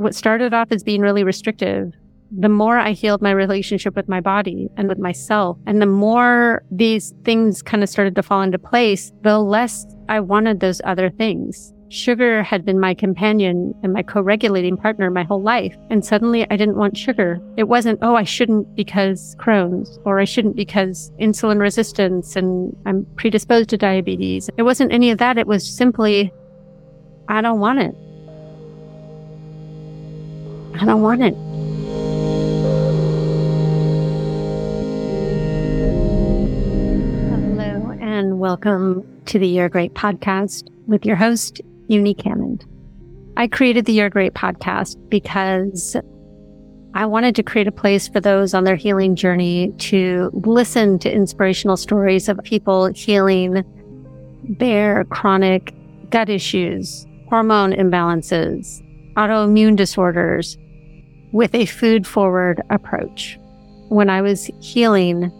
what started off as being really restrictive, the more I healed my relationship with my body and with myself, and the more these things kind of started to fall into place, the less I wanted those other things. Sugar had been my companion and my co-regulating partner my whole life. And suddenly I didn't want sugar. It wasn't, oh, I shouldn't because Crohn's or I shouldn't because insulin resistance and I'm predisposed to diabetes. It wasn't any of that. It was simply, I don't want it. I don't want it. Hello and welcome to the You're Great podcast with your host, Unique Hammond. I created the You're Great podcast because I wanted to create a place for those on their healing journey to listen to inspirational stories of people healing their chronic gut issues, hormone imbalances, autoimmune disorders with a food forward approach. When I was healing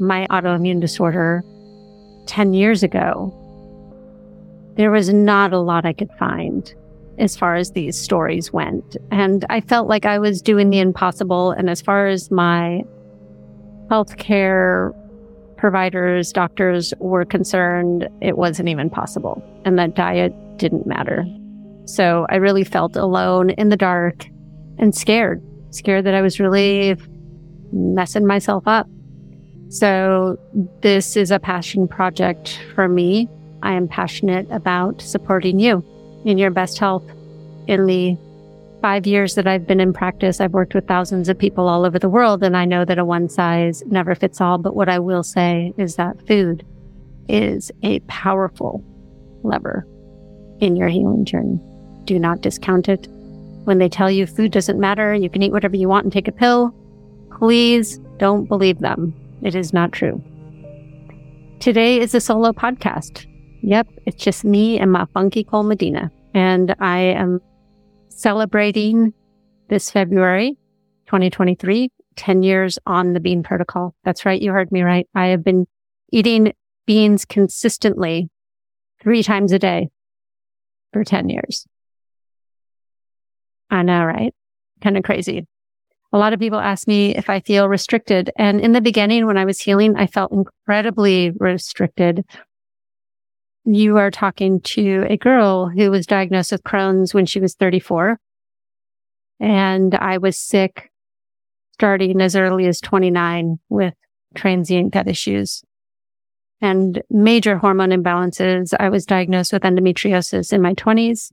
my autoimmune disorder 10 years ago, there was not a lot I could find as far as these stories went. And I felt like I was doing the impossible. And as far as my healthcare providers, doctors were concerned, it wasn't even possible. And that diet didn't matter. So I really felt alone in the dark and scared, scared that I was really messing myself up. So this is a passion project for me I am passionate about supporting you in your best health. In the five years that I've been in practice, I've worked with thousands of people all over the world, and I know that a one size never fits all. But what I will say is that food is a powerful lever in your healing journey. Do not discount it. When they tell you food doesn't matter, you can eat whatever you want and take a pill, please don't believe them. It is not true. Today is a solo podcast. Yep, it's just me and my funky Cold Medina. And I am celebrating this February 2023, 10 years on the bean protocol. That's right. You heard me right. I have been eating beans consistently three times a day for 10 years. I know, right? Kind of crazy. A lot of people ask me if I feel restricted. And in the beginning, when I was healing, I felt incredibly restricted you are talking to a girl who was diagnosed with Crohn's when she was 34. And I was sick starting as early as 29 with transient gut issues and major hormone imbalances. I was diagnosed with endometriosis in my 20s.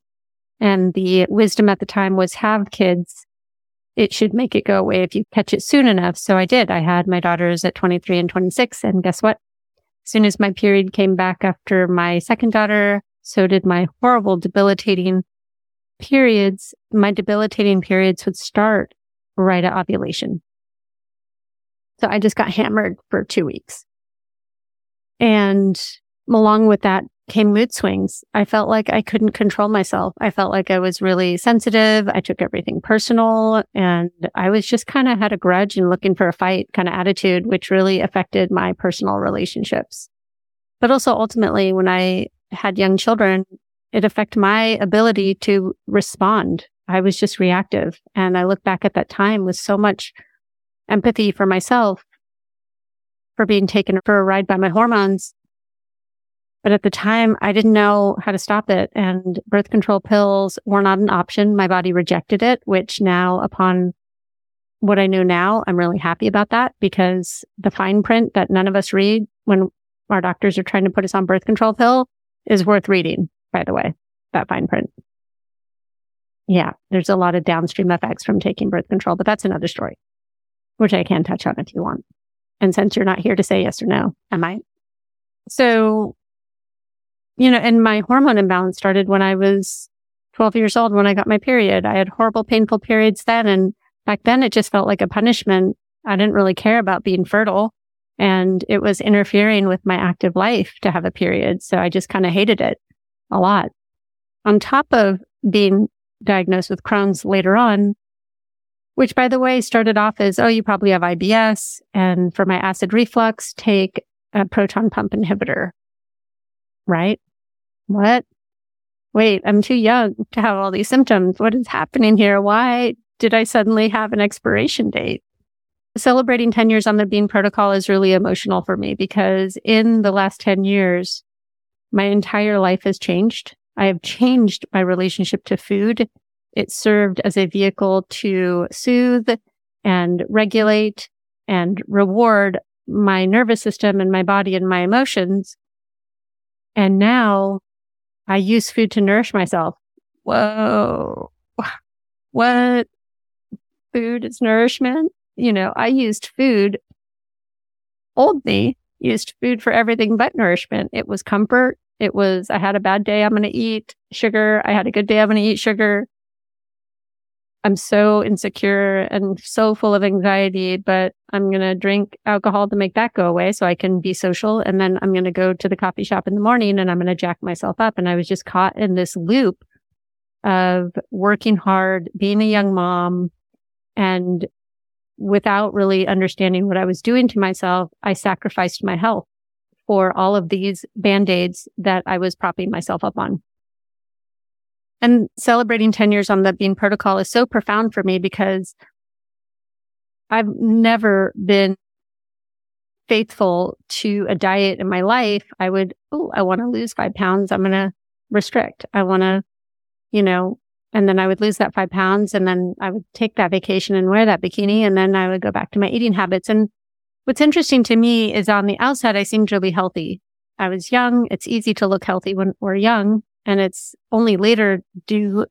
And the wisdom at the time was have kids. It should make it go away if you catch it soon enough. So I did. I had my daughters at 23 and 26. And guess what? As soon as my period came back after my second daughter, so did my horrible debilitating periods. My debilitating periods would start right at ovulation. So I just got hammered for two weeks. And along with that came mood swings. I felt like I couldn't control myself. I felt like I was really sensitive. I took everything personal and I was just kind of had a grudge and looking for a fight kind of attitude, which really affected my personal relationships. But also ultimately, when I had young children, it affected my ability to respond. I was just reactive. And I look back at that time with so much empathy for myself for being taken for a ride by my hormones but at the time, I didn't know how to stop it. And birth control pills were not an option. My body rejected it, which now upon what I know now, I'm really happy about that because the fine print that none of us read when our doctors are trying to put us on birth control pill is worth reading, by the way, that fine print. Yeah, there's a lot of downstream effects from taking birth control, but that's another story, which I can touch on if you want. And since you're not here to say yes or no, am I? So you know, and my hormone imbalance started when I was 12 years old when I got my period. I had horrible, painful periods then. And back then it just felt like a punishment. I didn't really care about being fertile and it was interfering with my active life to have a period. So I just kind of hated it a lot. On top of being diagnosed with Crohn's later on, which by the way started off as, oh, you probably have IBS. And for my acid reflux, take a proton pump inhibitor right? What? wait, I'm too young to have all these symptoms. What is happening here? Why did I suddenly have an expiration date? Celebrating 10 years on the Bean Protocol is really emotional for me because in the last 10 years, my entire life has changed. I have changed my relationship to food. It served as a vehicle to soothe and regulate and reward my nervous system and my body and my emotions. And now I use food to nourish myself. Whoa. What? Food is nourishment? You know, I used food. Old me used food for everything but nourishment. It was comfort. It was, I had a bad day. I'm going to eat sugar. I had a good day. I'm going to eat sugar. I'm so insecure and so full of anxiety, but I'm going to drink alcohol to make that go away so I can be social. And then I'm going to go to the coffee shop in the morning and I'm going to jack myself up. And I was just caught in this loop of working hard, being a young mom and without really understanding what I was doing to myself, I sacrificed my health for all of these band-aids that I was propping myself up on. And celebrating 10 years on the Bean Protocol is so profound for me because I've never been faithful to a diet in my life. I would, oh, I want to lose five pounds. I'm going to restrict. I want to, you know, and then I would lose that five pounds and then I would take that vacation and wear that bikini. And then I would go back to my eating habits. And what's interesting to me is on the outside, I seemed really healthy. I was young. It's easy to look healthy when we're young. And it's only later do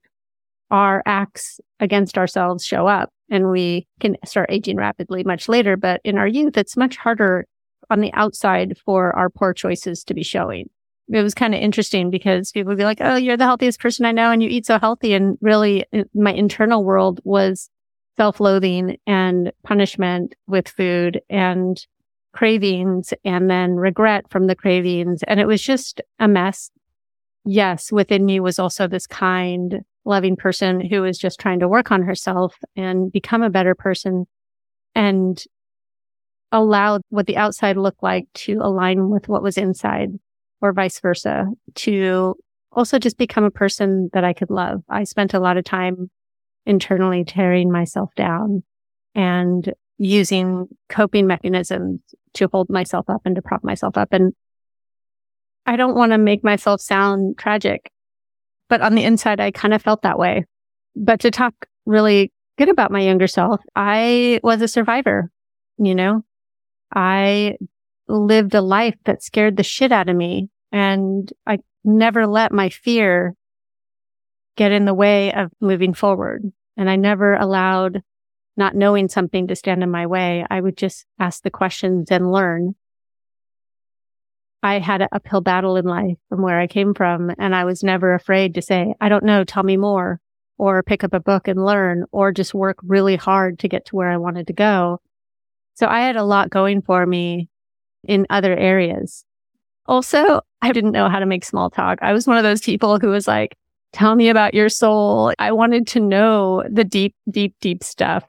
our acts against ourselves show up and we can start aging rapidly much later. But in our youth, it's much harder on the outside for our poor choices to be showing. It was kind of interesting because people would be like, Oh, you're the healthiest person I know and you eat so healthy. And really my internal world was self-loathing and punishment with food and cravings and then regret from the cravings. And it was just a mess yes, within me was also this kind, loving person who was just trying to work on herself and become a better person and allow what the outside looked like to align with what was inside or vice versa to also just become a person that I could love. I spent a lot of time internally tearing myself down and using coping mechanisms to hold myself up and to prop myself up. And I don't want to make myself sound tragic, but on the inside, I kind of felt that way. But to talk really good about my younger self, I was a survivor. You know, I lived a life that scared the shit out of me and I never let my fear get in the way of moving forward. And I never allowed not knowing something to stand in my way. I would just ask the questions and learn. I had an uphill battle in life from where I came from. And I was never afraid to say, I don't know, tell me more or pick up a book and learn or just work really hard to get to where I wanted to go. So I had a lot going for me in other areas. Also, I didn't know how to make small talk. I was one of those people who was like, tell me about your soul. I wanted to know the deep, deep, deep stuff.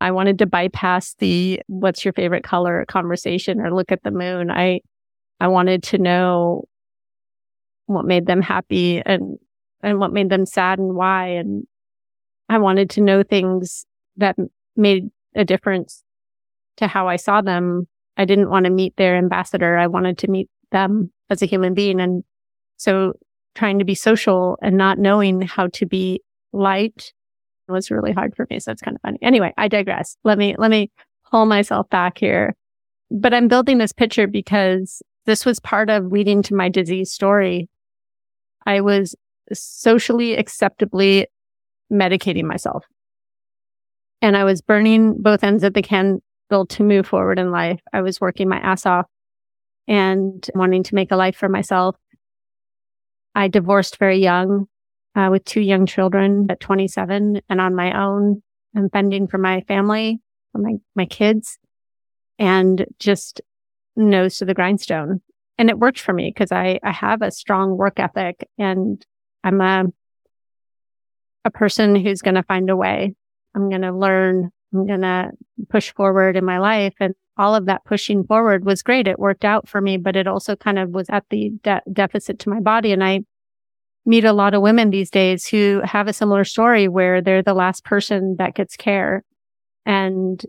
I wanted to bypass the what's your favorite color conversation or look at the moon. I I wanted to know what made them happy and, and what made them sad and why. And I wanted to know things that made a difference to how I saw them. I didn't want to meet their ambassador. I wanted to meet them as a human being. And so trying to be social and not knowing how to be light was really hard for me. So it's kind of funny. Anyway, I digress. Let me, let me pull myself back here. But I'm building this picture because this was part of leading to my disease story. I was socially acceptably medicating myself. And I was burning both ends of the candle to move forward in life. I was working my ass off and wanting to make a life for myself. I divorced very young uh, with two young children at 27 and on my own and fending for my family, for my, my kids and just nose to the grindstone. And it worked for me because I, I have a strong work ethic and I'm a, a person who's going to find a way. I'm going to learn. I'm going to push forward in my life. And all of that pushing forward was great. It worked out for me, but it also kind of was at the de- deficit to my body. And I meet a lot of women these days who have a similar story where they're the last person that gets care. And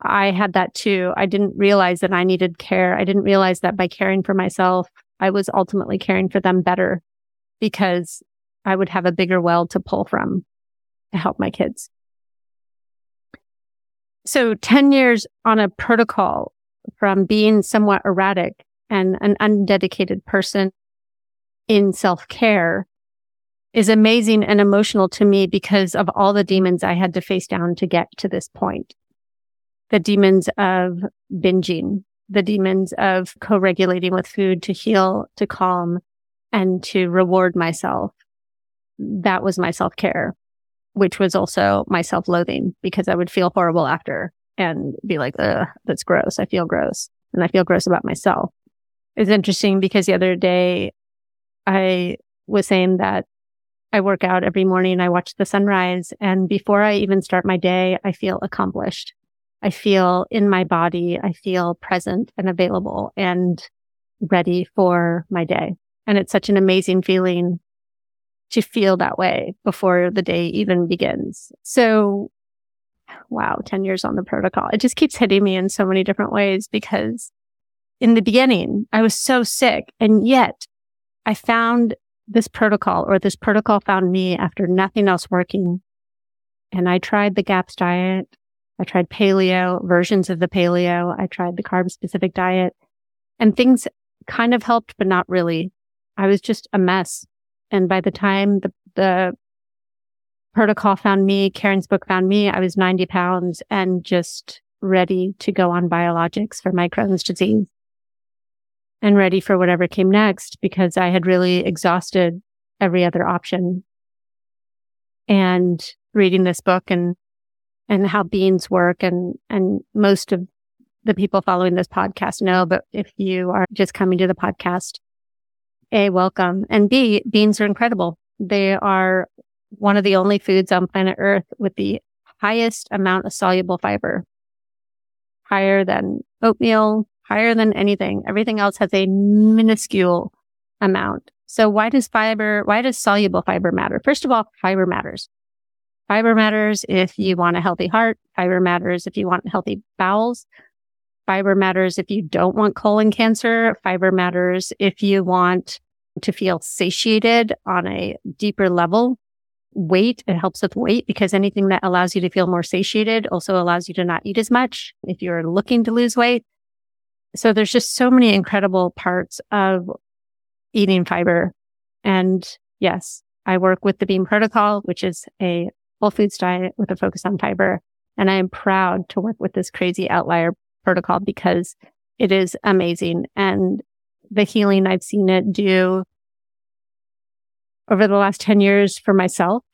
I had that too. I didn't realize that I needed care. I didn't realize that by caring for myself, I was ultimately caring for them better because I would have a bigger well to pull from to help my kids. So 10 years on a protocol from being somewhat erratic and an undedicated person in self care is amazing and emotional to me because of all the demons I had to face down to get to this point. The demons of binging, the demons of co-regulating with food to heal, to calm and to reward myself. That was my self care, which was also my self loathing because I would feel horrible after and be like, Ugh, that's gross. I feel gross and I feel gross about myself. It's interesting because the other day I was saying that I work out every morning. I watch the sunrise. And before I even start my day, I feel accomplished. I feel in my body. I feel present and available and ready for my day. And it's such an amazing feeling to feel that way before the day even begins. So wow, 10 years on the protocol. It just keeps hitting me in so many different ways because in the beginning, I was so sick and yet I found this protocol or this protocol found me after nothing else working. And I tried the GAPS diet. I tried paleo versions of the paleo. I tried the carb specific diet and things kind of helped, but not really. I was just a mess. And by the time the, the protocol found me, Karen's book found me, I was 90 pounds and just ready to go on biologics for my Crohn's disease and ready for whatever came next because I had really exhausted every other option. And reading this book and, and how beans work and, and most of the people following this podcast know, but if you are just coming to the podcast, A, welcome. And B, beans are incredible. They are one of the only foods on planet Earth with the highest amount of soluble fiber, higher than oatmeal, higher than anything. Everything else has a minuscule amount. So why does fiber, why does soluble fiber matter? First of all, fiber matters. Fiber matters if you want a healthy heart. Fiber matters if you want healthy bowels. Fiber matters if you don't want colon cancer. Fiber matters if you want to feel satiated on a deeper level. Weight, it helps with weight because anything that allows you to feel more satiated also allows you to not eat as much if you're looking to lose weight. So there's just so many incredible parts of eating fiber. And yes, I work with the Bean Protocol, which is a whole foods diet with a focus on fiber. And I am proud to work with this crazy outlier protocol because it is amazing. And the healing I've seen it do over the last 10 years for myself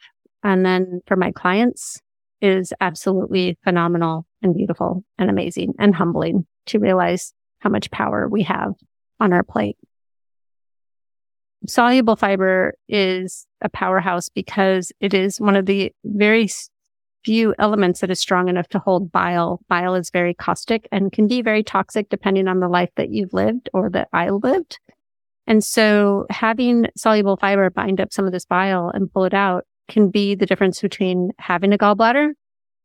and then for my clients is absolutely phenomenal and beautiful and amazing and humbling to realize how much power we have on our plate. Soluble fiber is a powerhouse because it is one of the very few elements that is strong enough to hold bile. Bile is very caustic and can be very toxic depending on the life that you've lived or that I lived. And so having soluble fiber bind up some of this bile and pull it out can be the difference between having a gallbladder.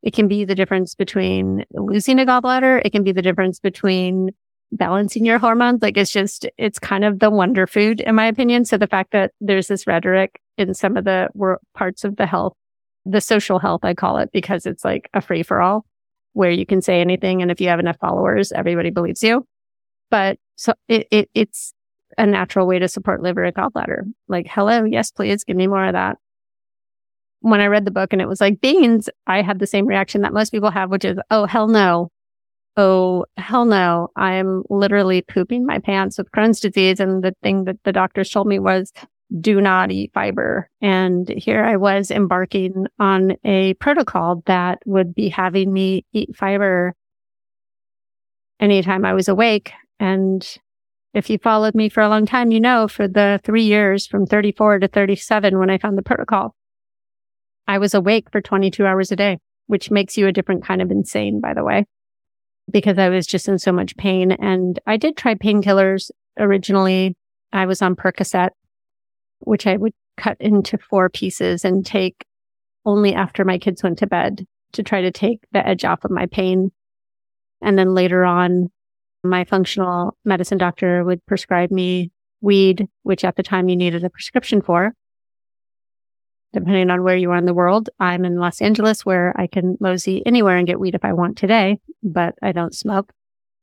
It can be the difference between losing a gallbladder. It can be the difference between balancing your hormones. Like it's just, it's kind of the wonder food, in my opinion. So the fact that there's this rhetoric in some of the parts of the health, the social health, I call it, because it's like a free for all where you can say anything. And if you have enough followers, everybody believes you. But so it, it it's a natural way to support liver and gallbladder. Like, hello, yes, please give me more of that. When I read the book and it was like beans, I had the same reaction that most people have, which is, oh, hell no oh, hell no, I'm literally pooping my pants with Crohn's disease. And the thing that the doctors told me was do not eat fiber. And here I was embarking on a protocol that would be having me eat fiber anytime I was awake. And if you followed me for a long time, you know, for the three years from 34 to 37, when I found the protocol, I was awake for 22 hours a day, which makes you a different kind of insane, by the way because I was just in so much pain. And I did try painkillers originally. I was on Percocet, which I would cut into four pieces and take only after my kids went to bed to try to take the edge off of my pain. And then later on, my functional medicine doctor would prescribe me weed, which at the time you needed a prescription for. Depending on where you are in the world, I'm in Los Angeles where I can mosey anywhere and get weed if I want today, but I don't smoke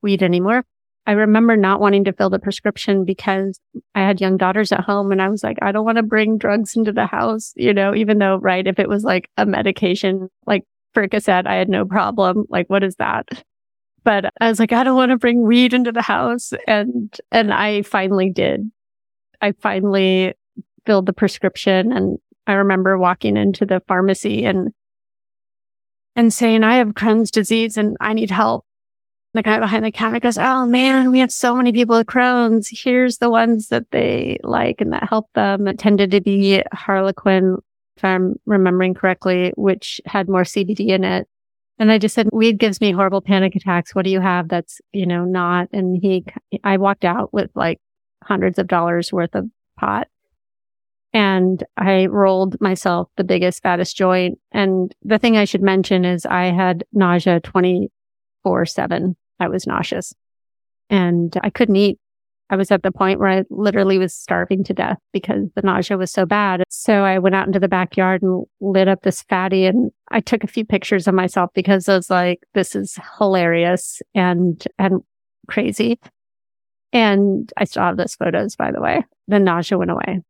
weed anymore. I remember not wanting to fill the prescription because I had young daughters at home and I was like, I don't want to bring drugs into the house, you know, even though, right, if it was like a medication, like Percocet, I had no problem. Like, what is that? But I was like, I don't want to bring weed into the house. And, and I finally did. I finally filled the prescription and I remember walking into the pharmacy and, and saying, I have Crohn's disease and I need help the guy behind the counter goes, Oh man, we have so many people with Crohn's. Here's the ones that they like and that help them. It tended to be Harlequin, if I'm remembering correctly, which had more CBD in it. And I just said, weed gives me horrible panic attacks. What do you have that's, you know, not? And he, I walked out with like hundreds of dollars worth of pot and I rolled myself the biggest, fattest joint. And the thing I should mention is I had nausea 24 seven I was nauseous and I couldn't eat. I was at the point where I literally was starving to death because the nausea was so bad. So I went out into the backyard and lit up this fatty and I took a few pictures of myself because I was like, this is hilarious and, and crazy. And I still have those photos, by the way. The nausea went away.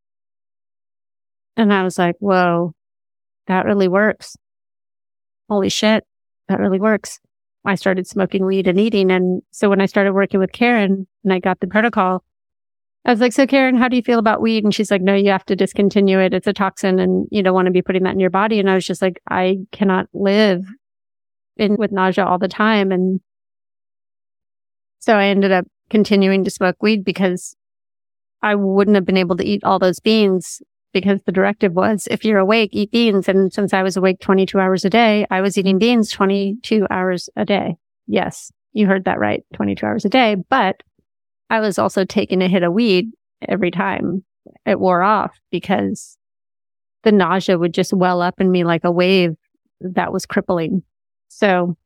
And I was like, whoa, that really works. Holy shit, that really works. I started smoking weed and eating. And so when I started working with Karen and I got the protocol, I was like, so Karen, how do you feel about weed? And she's like, no, you have to discontinue it. It's a toxin and you don't want to be putting that in your body. And I was just like, I cannot live in with nausea all the time. And so I ended up continuing to smoke weed because I wouldn't have been able to eat all those beans because the directive was if you're awake, eat beans. And since I was awake 22 hours a day, I was eating beans 22 hours a day. Yes, you heard that right. 22 hours a day. But I was also taking a hit of weed every time it wore off because the nausea would just well up in me like a wave that was crippling. So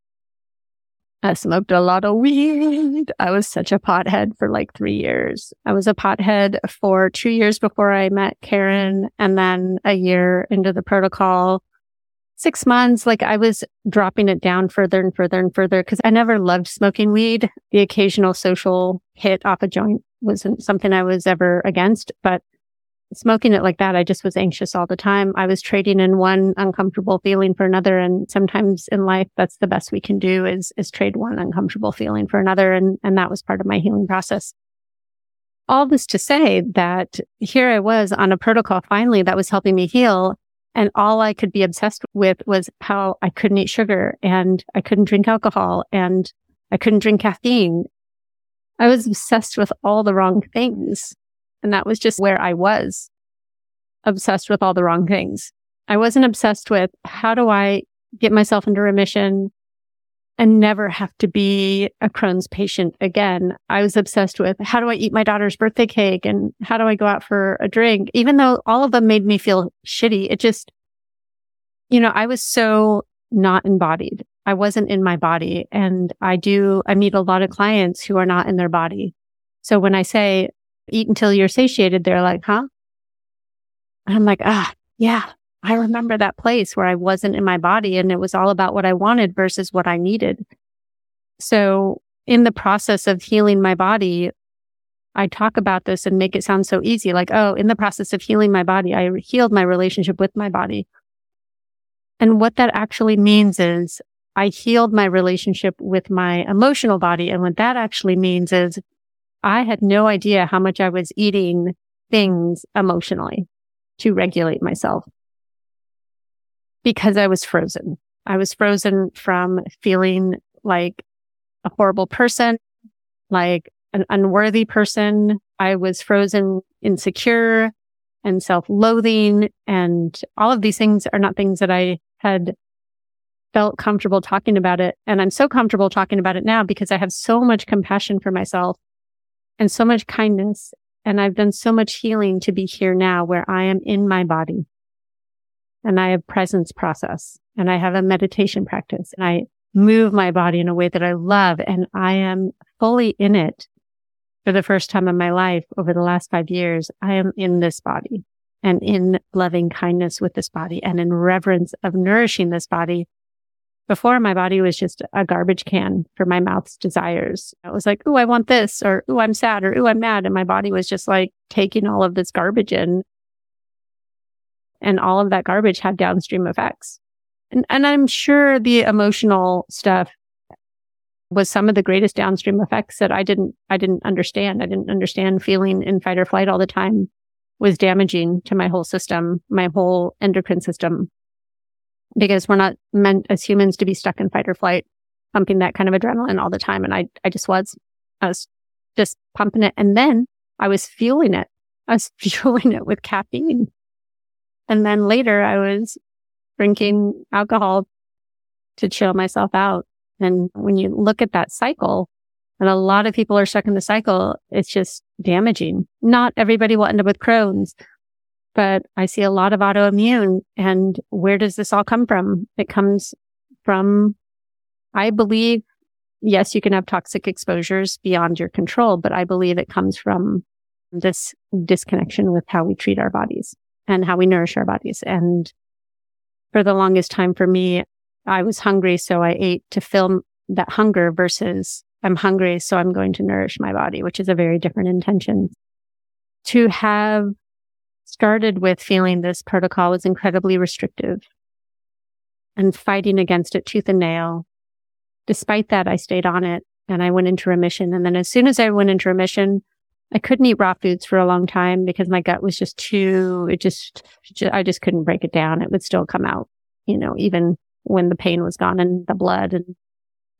I smoked a lot of weed. I was such a pothead for like three years. I was a pothead for two years before I met Karen and then a year into the protocol. Six months, like I was dropping it down further and further and further because I never loved smoking weed. The occasional social hit off a joint wasn't something I was ever against, but smoking it like that, I just was anxious all the time. I was trading in one uncomfortable feeling for another. And sometimes in life, that's the best we can do is, is trade one uncomfortable feeling for another. And, and that was part of my healing process. All this to say that here I was on a protocol finally that was helping me heal. And all I could be obsessed with was how I couldn't eat sugar and I couldn't drink alcohol and I couldn't drink caffeine. I was obsessed with all the wrong things. And that was just where I was obsessed with all the wrong things. I wasn't obsessed with how do I get myself into remission and never have to be a Crohn's patient again. I was obsessed with how do I eat my daughter's birthday cake and how do I go out for a drink? Even though all of them made me feel shitty, it just, you know, I was so not embodied. I wasn't in my body. And I do, I meet a lot of clients who are not in their body. So when I say eat until you're satiated, they're like, huh? And I'm like, ah, yeah, I remember that place where I wasn't in my body and it was all about what I wanted versus what I needed. So in the process of healing my body, I talk about this and make it sound so easy. Like, oh, in the process of healing my body, I healed my relationship with my body. And what that actually means is I healed my relationship with my emotional body. And what that actually means is I had no idea how much I was eating things emotionally to regulate myself because I was frozen. I was frozen from feeling like a horrible person, like an unworthy person. I was frozen insecure and self-loathing and all of these things are not things that I had felt comfortable talking about it. And I'm so comfortable talking about it now because I have so much compassion for myself and so much kindness And I've done so much healing to be here now where I am in my body and I have presence process and I have a meditation practice and I move my body in a way that I love and I am fully in it for the first time in my life over the last five years. I am in this body and in loving kindness with this body and in reverence of nourishing this body. Before my body was just a garbage can for my mouth's desires. I was like, Ooh, I want this or Ooh, I'm sad or Ooh, I'm mad. And my body was just like taking all of this garbage in. And all of that garbage had downstream effects. And, and I'm sure the emotional stuff was some of the greatest downstream effects that I didn't, I didn't understand. I didn't understand feeling in fight or flight all the time was damaging to my whole system, my whole endocrine system, because we're not meant as humans to be stuck in fight or flight, pumping that kind of adrenaline all the time. And I, I just was, I was just pumping it. And then I was fueling it. I was fueling it with caffeine. And then later I was drinking alcohol to chill myself out. And when you look at that cycle, and a lot of people are stuck in the cycle, it's just damaging. Not everybody will end up with Crohn's, but I see a lot of autoimmune. And where does this all come from? It comes from, I believe, yes, you can have toxic exposures beyond your control, but I believe it comes from this disconnection with how we treat our bodies and how we nourish our bodies. And for the longest time for me, I was hungry. So I ate to fill that hunger versus I'm hungry. So I'm going to nourish my body, which is a very different intention. To have started with feeling this protocol was incredibly restrictive and fighting against it tooth and nail. Despite that, I stayed on it and I went into remission. And then as soon as I went into remission, I couldn't eat raw foods for a long time because my gut was just too, it just, I just couldn't break it down. It would still come out, you know, even when the pain was gone and the blood and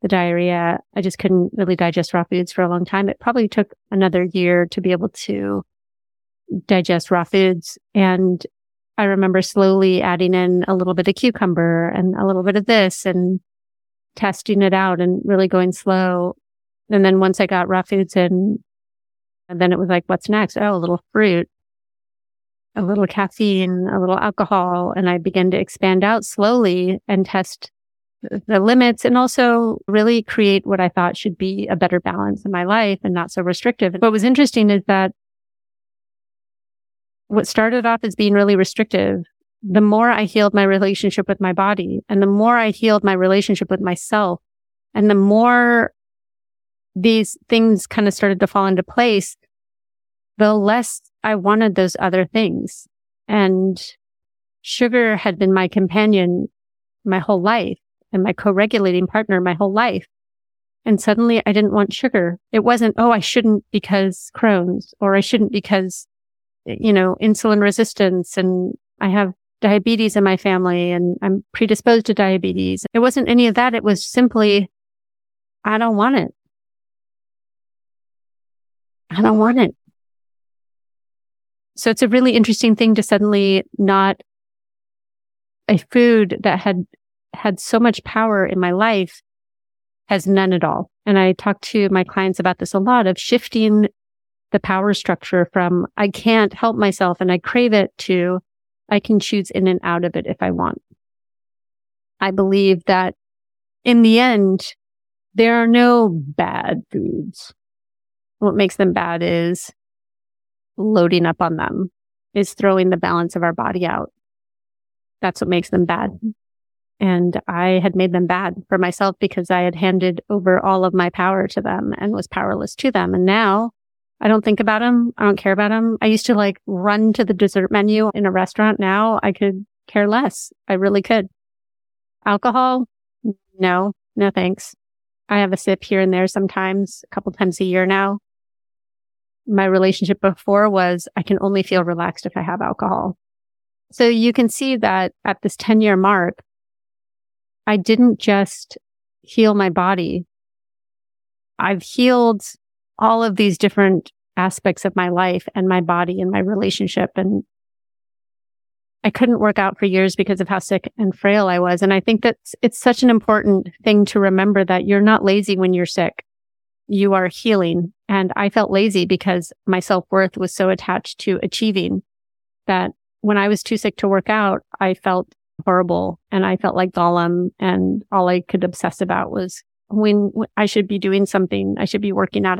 the diarrhea. I just couldn't really digest raw foods for a long time. It probably took another year to be able to digest raw foods. And I remember slowly adding in a little bit of cucumber and a little bit of this and testing it out and really going slow. And then once I got raw foods in, and then it was like, what's next? Oh, a little fruit, a little caffeine, a little alcohol. And I began to expand out slowly and test the limits and also really create what I thought should be a better balance in my life and not so restrictive. What was interesting is that what started off as being really restrictive, the more I healed my relationship with my body and the more I healed my relationship with myself and the more these things kind of started to fall into place, the less I wanted those other things. And sugar had been my companion my whole life and my co-regulating partner my whole life. And suddenly I didn't want sugar. It wasn't, oh, I shouldn't because Crohn's or I shouldn't because, you know, insulin resistance and I have diabetes in my family and I'm predisposed to diabetes. It wasn't any of that. It was simply, I don't want it. I don't want it. So it's a really interesting thing to suddenly not a food that had had so much power in my life has none at all. And I talk to my clients about this a lot of shifting the power structure from I can't help myself and I crave it to I can choose in and out of it if I want. I believe that in the end, there are no bad foods. What makes them bad is loading up on them, is throwing the balance of our body out. That's what makes them bad. And I had made them bad for myself because I had handed over all of my power to them and was powerless to them. And now I don't think about them. I don't care about them. I used to like run to the dessert menu in a restaurant. Now I could care less. I really could. Alcohol? No, no thanks. I have a sip here and there sometimes, a couple times a year now. My relationship before was I can only feel relaxed if I have alcohol. So you can see that at this 10 year mark, I didn't just heal my body. I've healed all of these different aspects of my life and my body and my relationship. And I couldn't work out for years because of how sick and frail I was. And I think that it's such an important thing to remember that you're not lazy when you're sick. You are healing And I felt lazy because my self worth was so attached to achieving that when I was too sick to work out, I felt horrible and I felt like Gollum and all I could obsess about was when I should be doing something. I should be working out.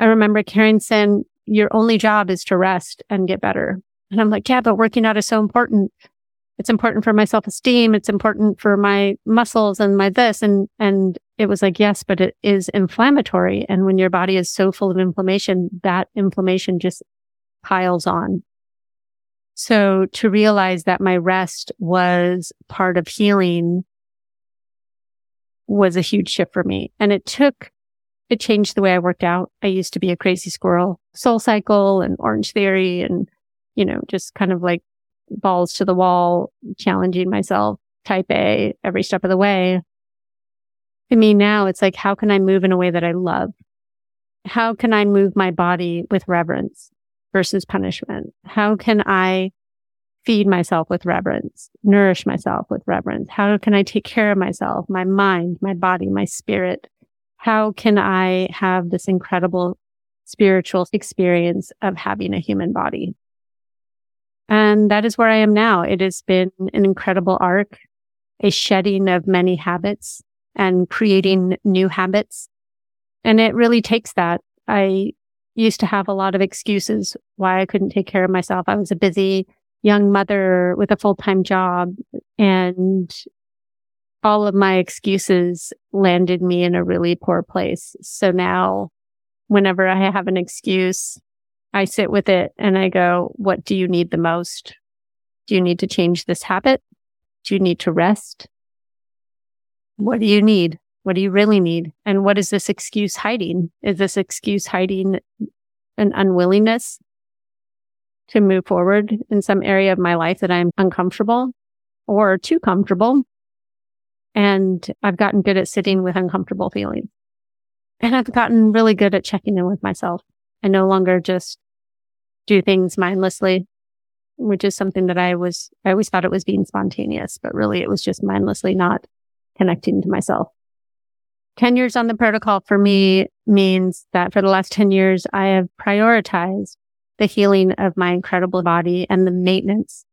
I remember Karen saying, your only job is to rest and get better. And I'm like, yeah, but working out is so important. It's important for my self esteem. It's important for my muscles and my this. And, and it was like, yes, but it is inflammatory. And when your body is so full of inflammation, that inflammation just piles on. So to realize that my rest was part of healing was a huge shift for me. And it took, it changed the way I worked out. I used to be a crazy squirrel, soul cycle and orange theory and, you know, just kind of like balls to the wall, challenging myself, type A every step of the way. For me now, it's like, how can I move in a way that I love? How can I move my body with reverence versus punishment? How can I feed myself with reverence, nourish myself with reverence? How can I take care of myself, my mind, my body, my spirit? How can I have this incredible spiritual experience of having a human body? And that is where I am now. It has been an incredible arc, a shedding of many habits and creating new habits. And it really takes that. I used to have a lot of excuses why I couldn't take care of myself. I was a busy young mother with a full time job and all of my excuses landed me in a really poor place. So now whenever I have an excuse, I sit with it and I go, what do you need the most? Do you need to change this habit? Do you need to rest? What do you need? What do you really need? And what is this excuse hiding? Is this excuse hiding an unwillingness to move forward in some area of my life that I'm uncomfortable or too comfortable. And I've gotten good at sitting with uncomfortable feelings. And I've gotten really good at checking in with myself. I no longer just do things mindlessly, which is something that I was, I always thought it was being spontaneous, but really it was just mindlessly not connecting to myself. 10 years on the protocol for me means that for the last 10 years, I have prioritized the healing of my incredible body and the maintenance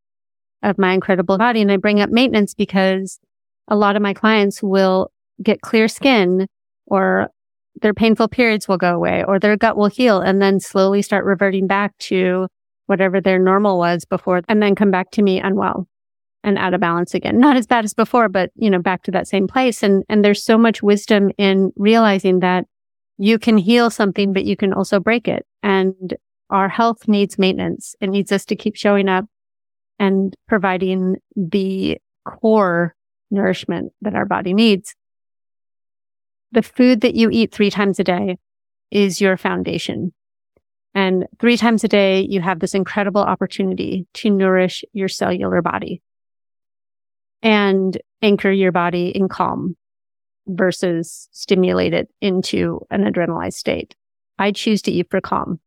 of my incredible body. And I bring up maintenance because a lot of my clients will get clear skin or their painful periods will go away or their gut will heal and then slowly start reverting back to whatever their normal was before and then come back to me unwell and out of balance again. Not as bad as before, but you know, back to that same place. And, and there's so much wisdom in realizing that you can heal something, but you can also break it. And our health needs maintenance. It needs us to keep showing up and providing the core nourishment that our body needs. The food that you eat three times a day is your foundation. And three times a day, you have this incredible opportunity to nourish your cellular body and anchor your body in calm versus stimulate it into an adrenalized state. I choose to eat for calm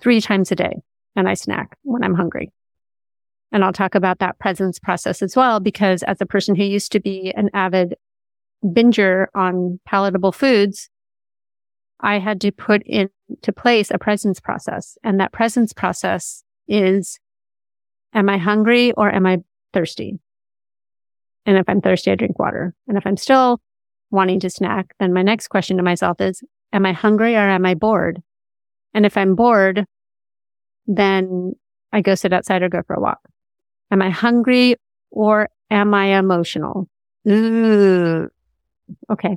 three times a day and I snack when I'm hungry. And I'll talk about that presence process as well, because as a person who used to be an avid binger on palatable foods, I had to put into place a presence process. And that presence process is, am I hungry or am I thirsty? And if I'm thirsty, I drink water. And if I'm still wanting to snack, then my next question to myself is, am I hungry or am I bored? And if I'm bored, then I go sit outside or go for a walk. Am I hungry or am I emotional? Ooh. Okay.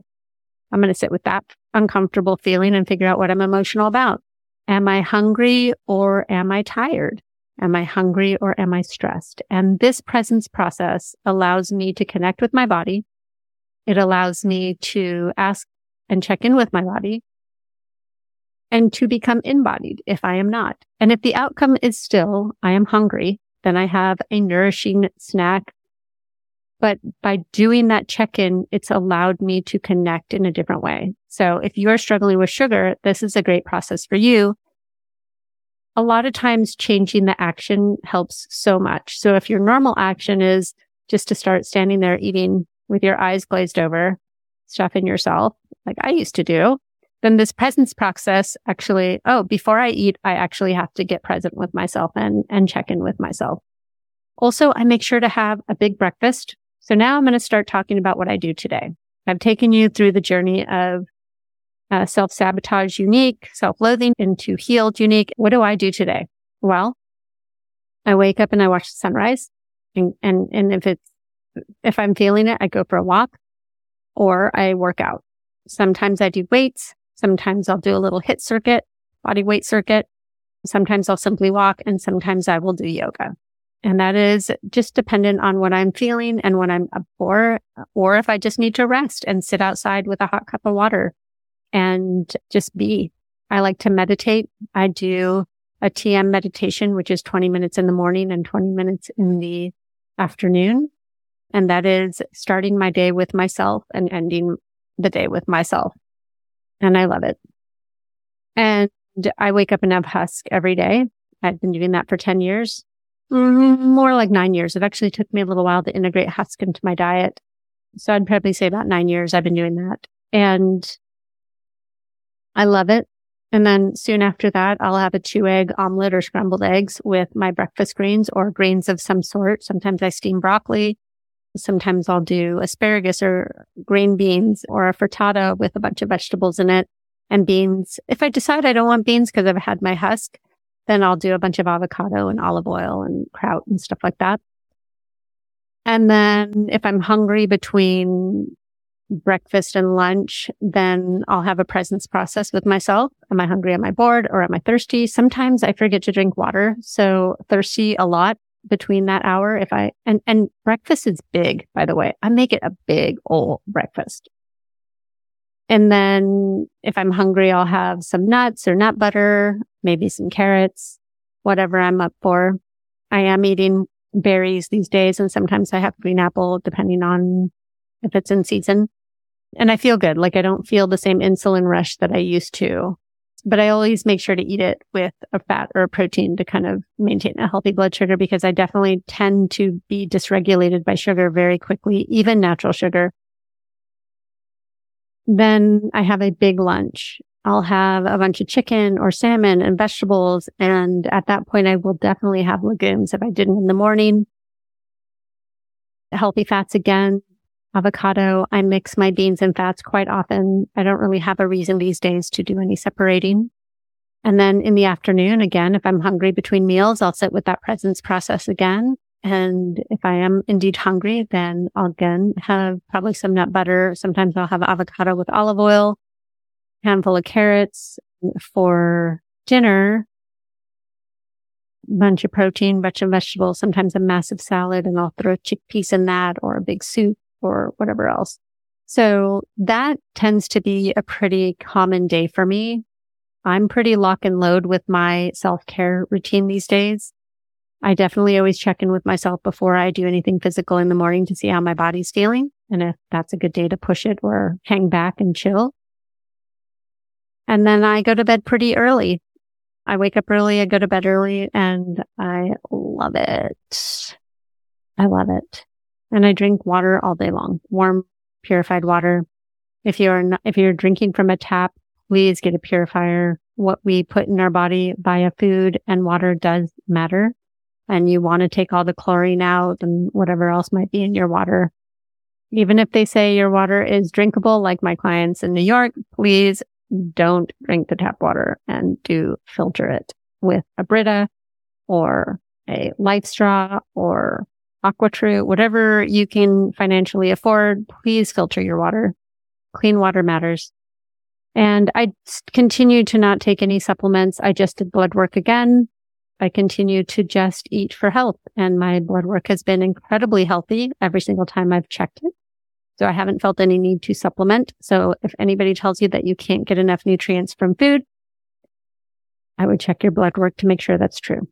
I'm going to sit with that uncomfortable feeling and figure out what I'm emotional about. Am I hungry or am I tired? Am I hungry or am I stressed? And this presence process allows me to connect with my body. It allows me to ask and check in with my body and to become embodied if I am not. And if the outcome is still, I am hungry, then I have a nourishing snack. But by doing that check in, it's allowed me to connect in a different way. So if you're struggling with sugar, this is a great process for you. A lot of times changing the action helps so much. So if your normal action is just to start standing there eating with your eyes glazed over, stuffing yourself, like I used to do, then this presence process actually, oh, before I eat, I actually have to get present with myself and, and check in with myself. Also, I make sure to have a big breakfast. So now I'm going to start talking about what I do today. I've taken you through the journey of uh, self sabotage unique, self loathing into healed unique. What do I do today? Well, I wake up and I watch the sunrise. And, and, and if it's, if I'm feeling it, I go for a walk or I work out. Sometimes I do weights. Sometimes I'll do a little HIIT circuit, body weight circuit. Sometimes I'll simply walk and sometimes I will do yoga. And that is just dependent on what I'm feeling and what I'm up for, or if I just need to rest and sit outside with a hot cup of water and just be. I like to meditate. I do a TM meditation, which is 20 minutes in the morning and 20 minutes in the afternoon. And that is starting my day with myself and ending the day with myself. And I love it. And I wake up and have husk every day. I've been doing that for 10 years, more like nine years. It actually took me a little while to integrate husk into my diet. So I'd probably say about nine years I've been doing that. And I love it. And then soon after that, I'll have a two egg omelet or scrambled eggs with my breakfast greens or greens of some sort. Sometimes I steam broccoli. Sometimes I'll do asparagus or green beans or a frittata with a bunch of vegetables in it and beans. If I decide I don't want beans because I've had my husk, then I'll do a bunch of avocado and olive oil and kraut and stuff like that. And then if I'm hungry between breakfast and lunch, then I'll have a presence process with myself. Am I hungry? Am I bored or am I thirsty? Sometimes I forget to drink water. So thirsty a lot between that hour. If I, and, and breakfast is big, by the way. I make it a big old breakfast. And then if I'm hungry, I'll have some nuts or nut butter, maybe some carrots, whatever I'm up for. I am eating berries these days and sometimes I have green apple depending on if it's in season. And I feel good. Like I don't feel the same insulin rush that I used to, but I always make sure to eat it with a fat or a protein to kind of maintain a healthy blood sugar because I definitely tend to be dysregulated by sugar very quickly, even natural sugar. Then I have a big lunch. I'll have a bunch of chicken or salmon and vegetables. And at that point, I will definitely have legumes if I didn't in the morning. Healthy fats again, avocado. I mix my beans and fats quite often. I don't really have a reason these days to do any separating. And then in the afternoon, again, if I'm hungry between meals, I'll sit with that presence process again. And if I am indeed hungry, then I'll again have probably some nut butter. Sometimes I'll have avocado with olive oil, handful of carrots for dinner, bunch of protein, bunch of vegetables, sometimes a massive salad, and I'll throw a chickpeas in that or a big soup or whatever else. So that tends to be a pretty common day for me. I'm pretty lock and load with my self care routine these days. I definitely always check in with myself before I do anything physical in the morning to see how my body's feeling and if that's a good day to push it or hang back and chill. And then I go to bed pretty early. I wake up early, I go to bed early and I love it. I love it and I drink water all day long, warm, purified water. If you're not, if you're drinking from a tap, please get a purifier. What we put in our body via food and water does matter. And you want to take all the chlorine out and whatever else might be in your water. Even if they say your water is drinkable, like my clients in New York, please don't drink the tap water and do filter it with a Brita or a LifeStraw or AquaTru, whatever you can financially afford, please filter your water. Clean water matters. And I continue to not take any supplements. I just did blood work again. I continue to just eat for health and my blood work has been incredibly healthy every single time I've checked it. So I haven't felt any need to supplement. So if anybody tells you that you can't get enough nutrients from food, I would check your blood work to make sure that's true.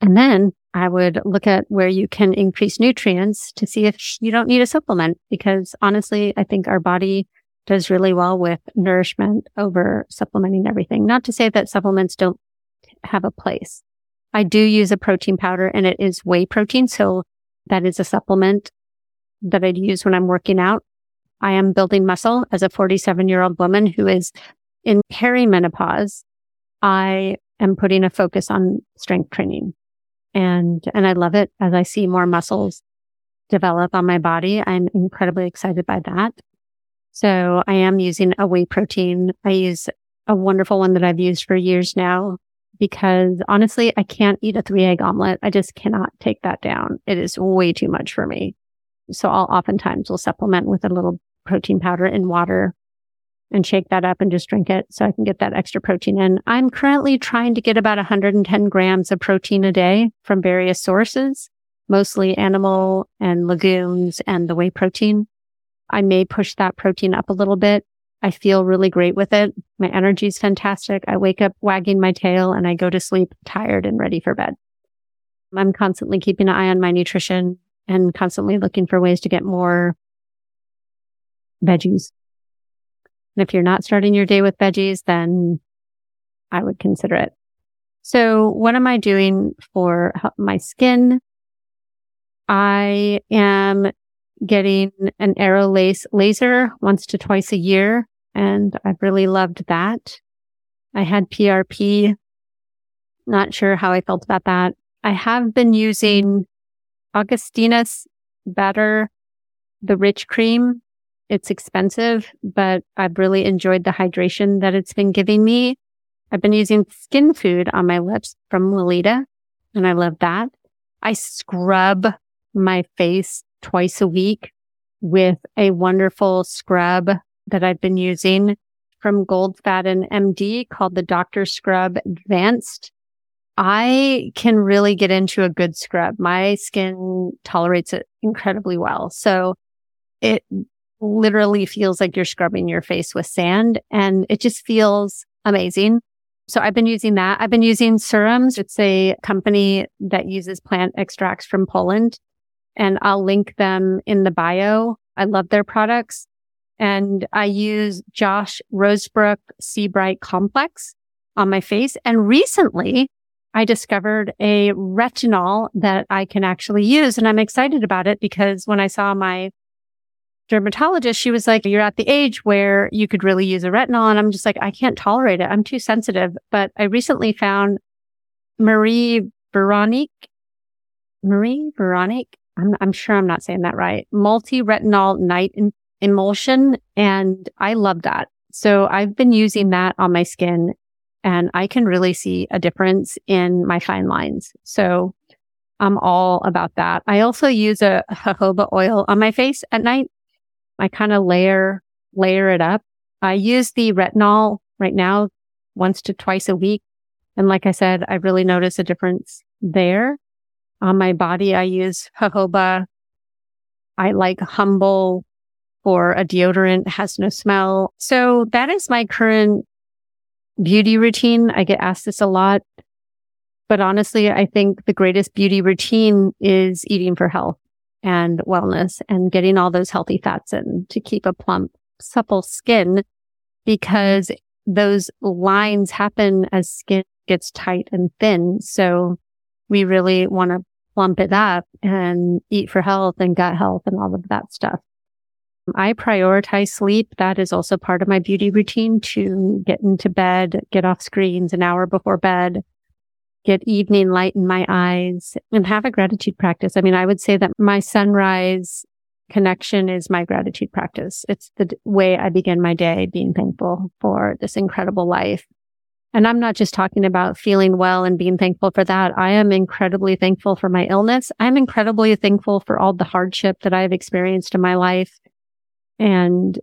And then I would look at where you can increase nutrients to see if you don't need a supplement. Because honestly, I think our body does really well with nourishment over supplementing everything. Not to say that supplements don't have a place. I do use a protein powder and it is whey protein. So that is a supplement that I'd use when I'm working out. I am building muscle as a 47 year old woman who is in perimenopause. I am putting a focus on strength training and, and I love it as I see more muscles develop on my body. I'm incredibly excited by that. So I am using a whey protein. I use a wonderful one that I've used for years now because honestly, I can't eat a three egg omelet. I just cannot take that down. It is way too much for me. So I'll oftentimes will supplement with a little protein powder in water and shake that up and just drink it so I can get that extra protein in. I'm currently trying to get about 110 grams of protein a day from various sources, mostly animal and legumes and the whey protein. I may push that protein up a little bit. I feel really great with it. My energy is fantastic. I wake up wagging my tail and I go to sleep tired and ready for bed. I'm constantly keeping an eye on my nutrition and constantly looking for ways to get more veggies. And if you're not starting your day with veggies, then I would consider it. So what am I doing for my skin? I am getting an Aerolase laser once to twice a year. And I've really loved that. I had PRP. Not sure how I felt about that. I have been using Augustinus Bader, the rich cream. It's expensive, but I've really enjoyed the hydration that it's been giving me. I've been using skin food on my lips from Weleda, and I love that. I scrub my face twice a week with a wonderful scrub that I've been using from Goldfaden MD called the Dr. Scrub Advanced. I can really get into a good scrub. My skin tolerates it incredibly well. So it literally feels like you're scrubbing your face with sand and it just feels amazing. So I've been using that. I've been using serums. It's a company that uses plant extracts from Poland and I'll link them in the bio. I love their products and I use Josh Rosebrook Sea Bright Complex on my face. And recently I discovered a retinol that I can actually use. And I'm excited about it because when I saw my dermatologist, she was like, you're at the age where you could really use a retinol. And I'm just like, I can't tolerate it. I'm too sensitive. But I recently found Marie Veronique, Marie Veronique. I'm, I'm sure I'm not saying that right. Multi retinol night emulsion. And I love that. So I've been using that on my skin and I can really see a difference in my fine lines. So I'm all about that. I also use a jojoba oil on my face at night. I kind of layer, layer it up. I use the retinol right now once to twice a week. And like I said, I really notice a difference there. On my body, I use jojoba. I like humble for a deodorant has no smell. So that is my current beauty routine. I get asked this a lot, but honestly, I think the greatest beauty routine is eating for health and wellness and getting all those healthy fats in to keep a plump, supple skin because those lines happen as skin gets tight and thin. So we really want to plump it up and eat for health and gut health and all of that stuff. I prioritize sleep. That is also part of my beauty routine to get into bed, get off screens an hour before bed, get evening light in my eyes and have a gratitude practice. I mean, I would say that my sunrise connection is my gratitude practice. It's the way I begin my day being thankful for this incredible life. And I'm not just talking about feeling well and being thankful for that. I am incredibly thankful for my illness. I'm incredibly thankful for all the hardship that I've experienced in my life and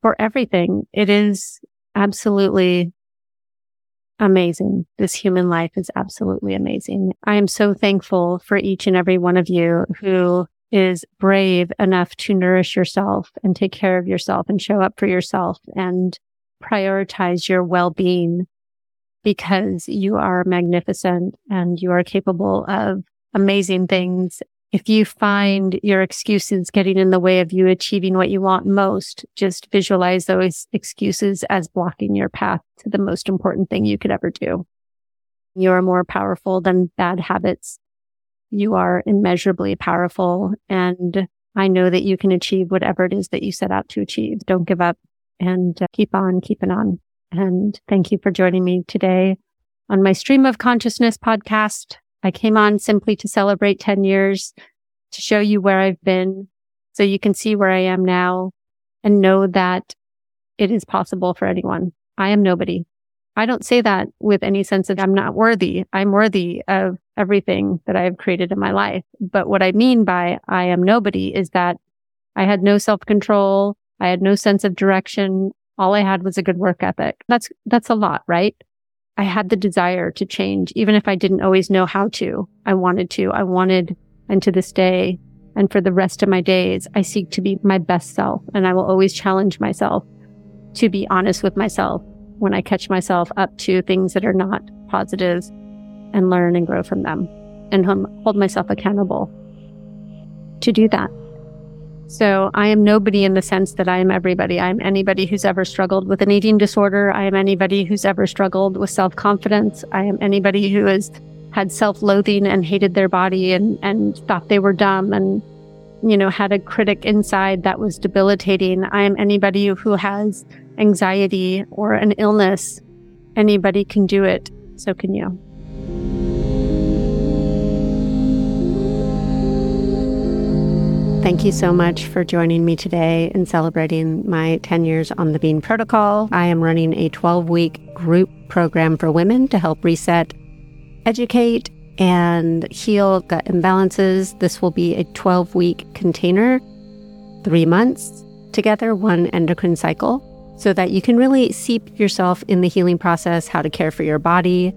for everything. It is absolutely amazing. This human life is absolutely amazing. I am so thankful for each and every one of you who is brave enough to nourish yourself and take care of yourself and show up for yourself and prioritize your well-being because you are magnificent and you are capable of amazing things if you find your excuses getting in the way of you achieving what you want most, just visualize those excuses as blocking your path to the most important thing you could ever do. You are more powerful than bad habits. You are immeasurably powerful and I know that you can achieve whatever it is that you set out to achieve. Don't give up and uh, keep on keeping on. And thank you for joining me today on my Stream of Consciousness podcast. I came on simply to celebrate 10 years, to show you where I've been so you can see where I am now and know that it is possible for anyone. I am nobody. I don't say that with any sense of I'm not worthy. I'm worthy of everything that I have created in my life. But what I mean by I am nobody is that I had no self control. I had no sense of direction. All I had was a good work ethic. That's, that's a lot, right? I had the desire to change, even if I didn't always know how to. I wanted to. I wanted, and to this day, and for the rest of my days, I seek to be my best self. And I will always challenge myself to be honest with myself when I catch myself up to things that are not positive and learn and grow from them and hold myself accountable to do that. So I am nobody in the sense that I am everybody. I am anybody who's ever struggled with an eating disorder. I am anybody who's ever struggled with self confidence. I am anybody who has had self loathing and hated their body and, and thought they were dumb and, you know, had a critic inside that was debilitating. I am anybody who has anxiety or an illness. Anybody can do it. So can you. Thank you so much for joining me today in celebrating my 10 years on the Bean Protocol. I am running a 12 week group program for women to help reset, educate, and heal gut imbalances. This will be a 12 week container, three months together, one endocrine cycle, so that you can really seep yourself in the healing process, how to care for your body,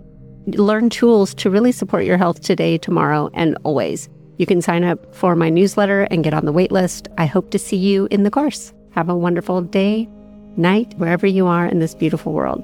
learn tools to really support your health today, tomorrow, and always. You can sign up for my newsletter and get on the waitlist. I hope to see you in the course. Have a wonderful day, night, wherever you are in this beautiful world.